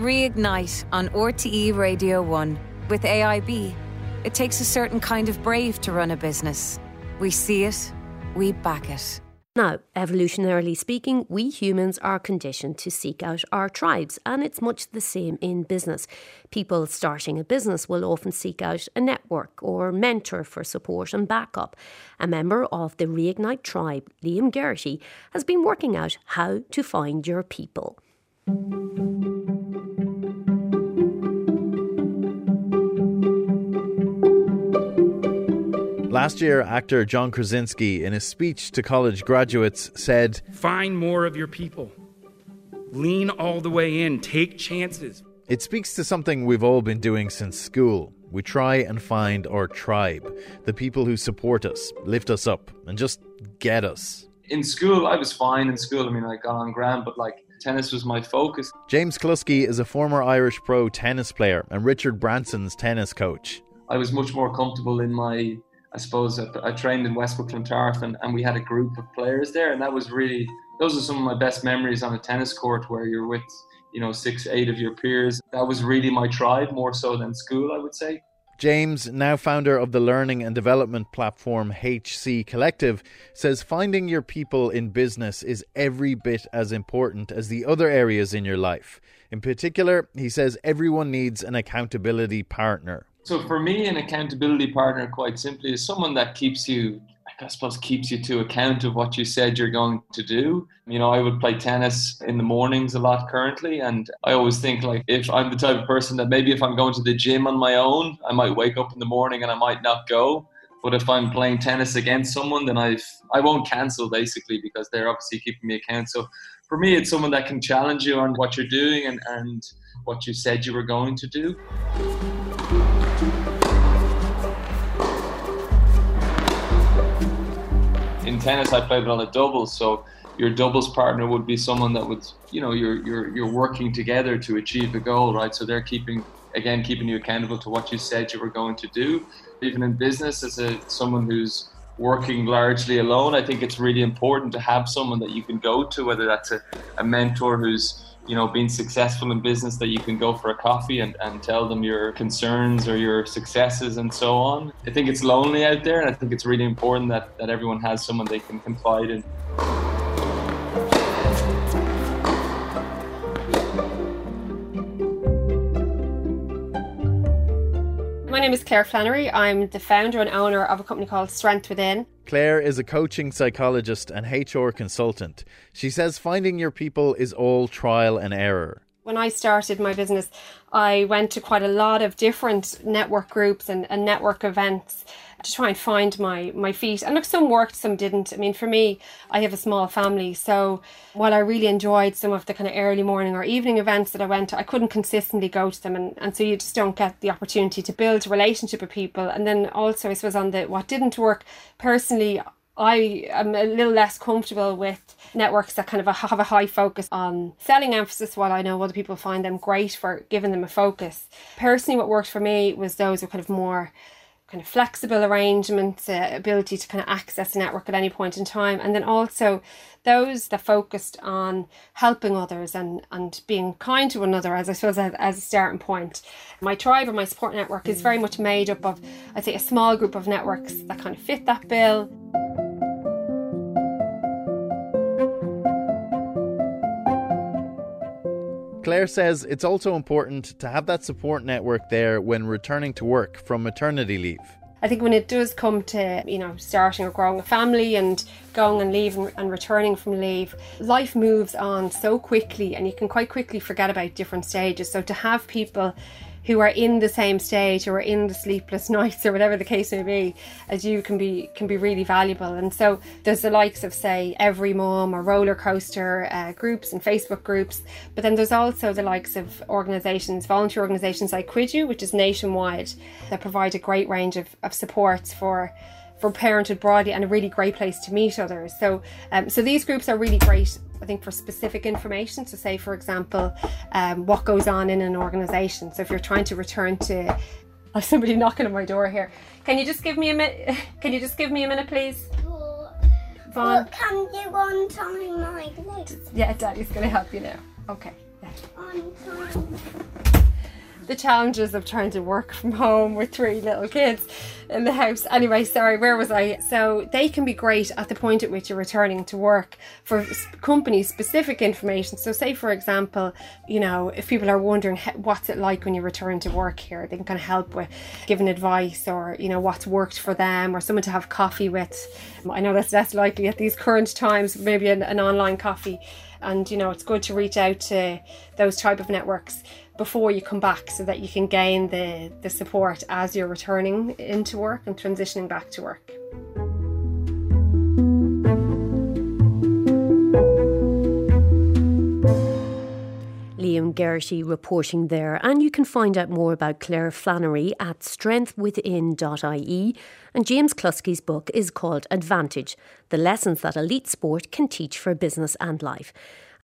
Reignite on RTE Radio 1 with AIB. It takes a certain kind of brave to run a business. We see it, we back it. Now, evolutionarily speaking, we humans are conditioned to seek out our tribes, and it's much the same in business. People starting a business will often seek out a network or mentor for support and backup. A member of the Reignite tribe, Liam Geraghty, has been working out how to find your people. Last year, actor John Krasinski, in his speech to college graduates, said Find more of your people. Lean all the way in. Take chances. It speaks to something we've all been doing since school. We try and find our tribe, the people who support us, lift us up, and just get us. In school, I was fine in school. I mean, I got on grand, but like tennis was my focus. James Cluskey is a former Irish pro tennis player and Richard Branson's tennis coach. I was much more comfortable in my I suppose I, I trained in Westwood Clontarf and, and we had a group of players there and that was really those are some of my best memories on a tennis court where you're with you know six eight of your peers that was really my tribe more so than school I would say James, now founder of the learning and development platform HC Collective, says finding your people in business is every bit as important as the other areas in your life. In particular, he says everyone needs an accountability partner. So for me, an accountability partner, quite simply, is someone that keeps you, I suppose, keeps you to account of what you said you're going to do. You know, I would play tennis in the mornings a lot currently, and I always think like if I'm the type of person that maybe if I'm going to the gym on my own, I might wake up in the morning and I might not go. But if I'm playing tennis against someone, then I I won't cancel basically because they're obviously keeping me account. So for me, it's someone that can challenge you on what you're doing and, and what you said you were going to do. In tennis, I played it on a doubles, so your doubles partner would be someone that would, you know, you're you're you're working together to achieve a goal, right? So they're keeping again keeping you accountable to what you said you were going to do. Even in business, as a someone who's working largely alone, I think it's really important to have someone that you can go to, whether that's a, a mentor who's you know, being successful in business that you can go for a coffee and, and tell them your concerns or your successes and so on. I think it's lonely out there, and I think it's really important that, that everyone has someone they can confide in. My name is Claire Flannery. I'm the founder and owner of a company called Strength Within. Claire is a coaching psychologist and HR consultant. She says finding your people is all trial and error. When I started my business, I went to quite a lot of different network groups and, and network events to try and find my my feet. And look, some worked, some didn't. I mean, for me, I have a small family, so while I really enjoyed some of the kind of early morning or evening events that I went to, I couldn't consistently go to them, and, and so you just don't get the opportunity to build a relationship with people. And then also, I suppose on the what didn't work personally. I am a little less comfortable with networks that kind of have a high focus on selling emphasis while I know other people find them great for giving them a focus. Personally, what worked for me was those were kind of more kind of flexible arrangements, uh, ability to kind of access a network at any point in time, and then also those that focused on helping others and, and being kind to one another, as I suppose as, as a starting point. My tribe or my support network is very much made up of, I'd say, a small group of networks that kind of fit that bill. Claire says it's also important to have that support network there when returning to work from maternity leave. I think when it does come to, you know, starting or growing a family and going and leaving and returning from leave, life moves on so quickly and you can quite quickly forget about different stages. So to have people who are in the same stage or in the sleepless nights or whatever the case may be as you can be can be really valuable. And so there's the likes of say every mom or roller coaster uh, groups and facebook groups but then there's also the likes of organizations volunteer organizations like Cuidiú which is nationwide that provide a great range of, of supports for for parenthood broadly and a really great place to meet others so um, so these groups are really great I think for specific information. So, say for example, um, what goes on in an organisation. So, if you're trying to return to, have somebody knocking on my door here. Can you just give me a minute? Can you just give me a minute, please? Vaughn. What can you on my list? Yeah, Daddy's going to help you now. Okay. Yeah. The challenges of trying to work from home with three little kids in the house. Anyway, sorry, where was I? So they can be great at the point at which you're returning to work for company specific information. So, say for example, you know, if people are wondering what's it like when you return to work here, they can kind of help with giving advice or you know what's worked for them or someone to have coffee with. I know that's less likely at these current times. Maybe an, an online coffee and you know it's good to reach out to those type of networks before you come back so that you can gain the, the support as you're returning into work and transitioning back to work. Liam reporting there. And you can find out more about Claire Flannery at strengthwithin.ie. And James Cluskey's book is called Advantage The Lessons That Elite Sport Can Teach for Business and Life.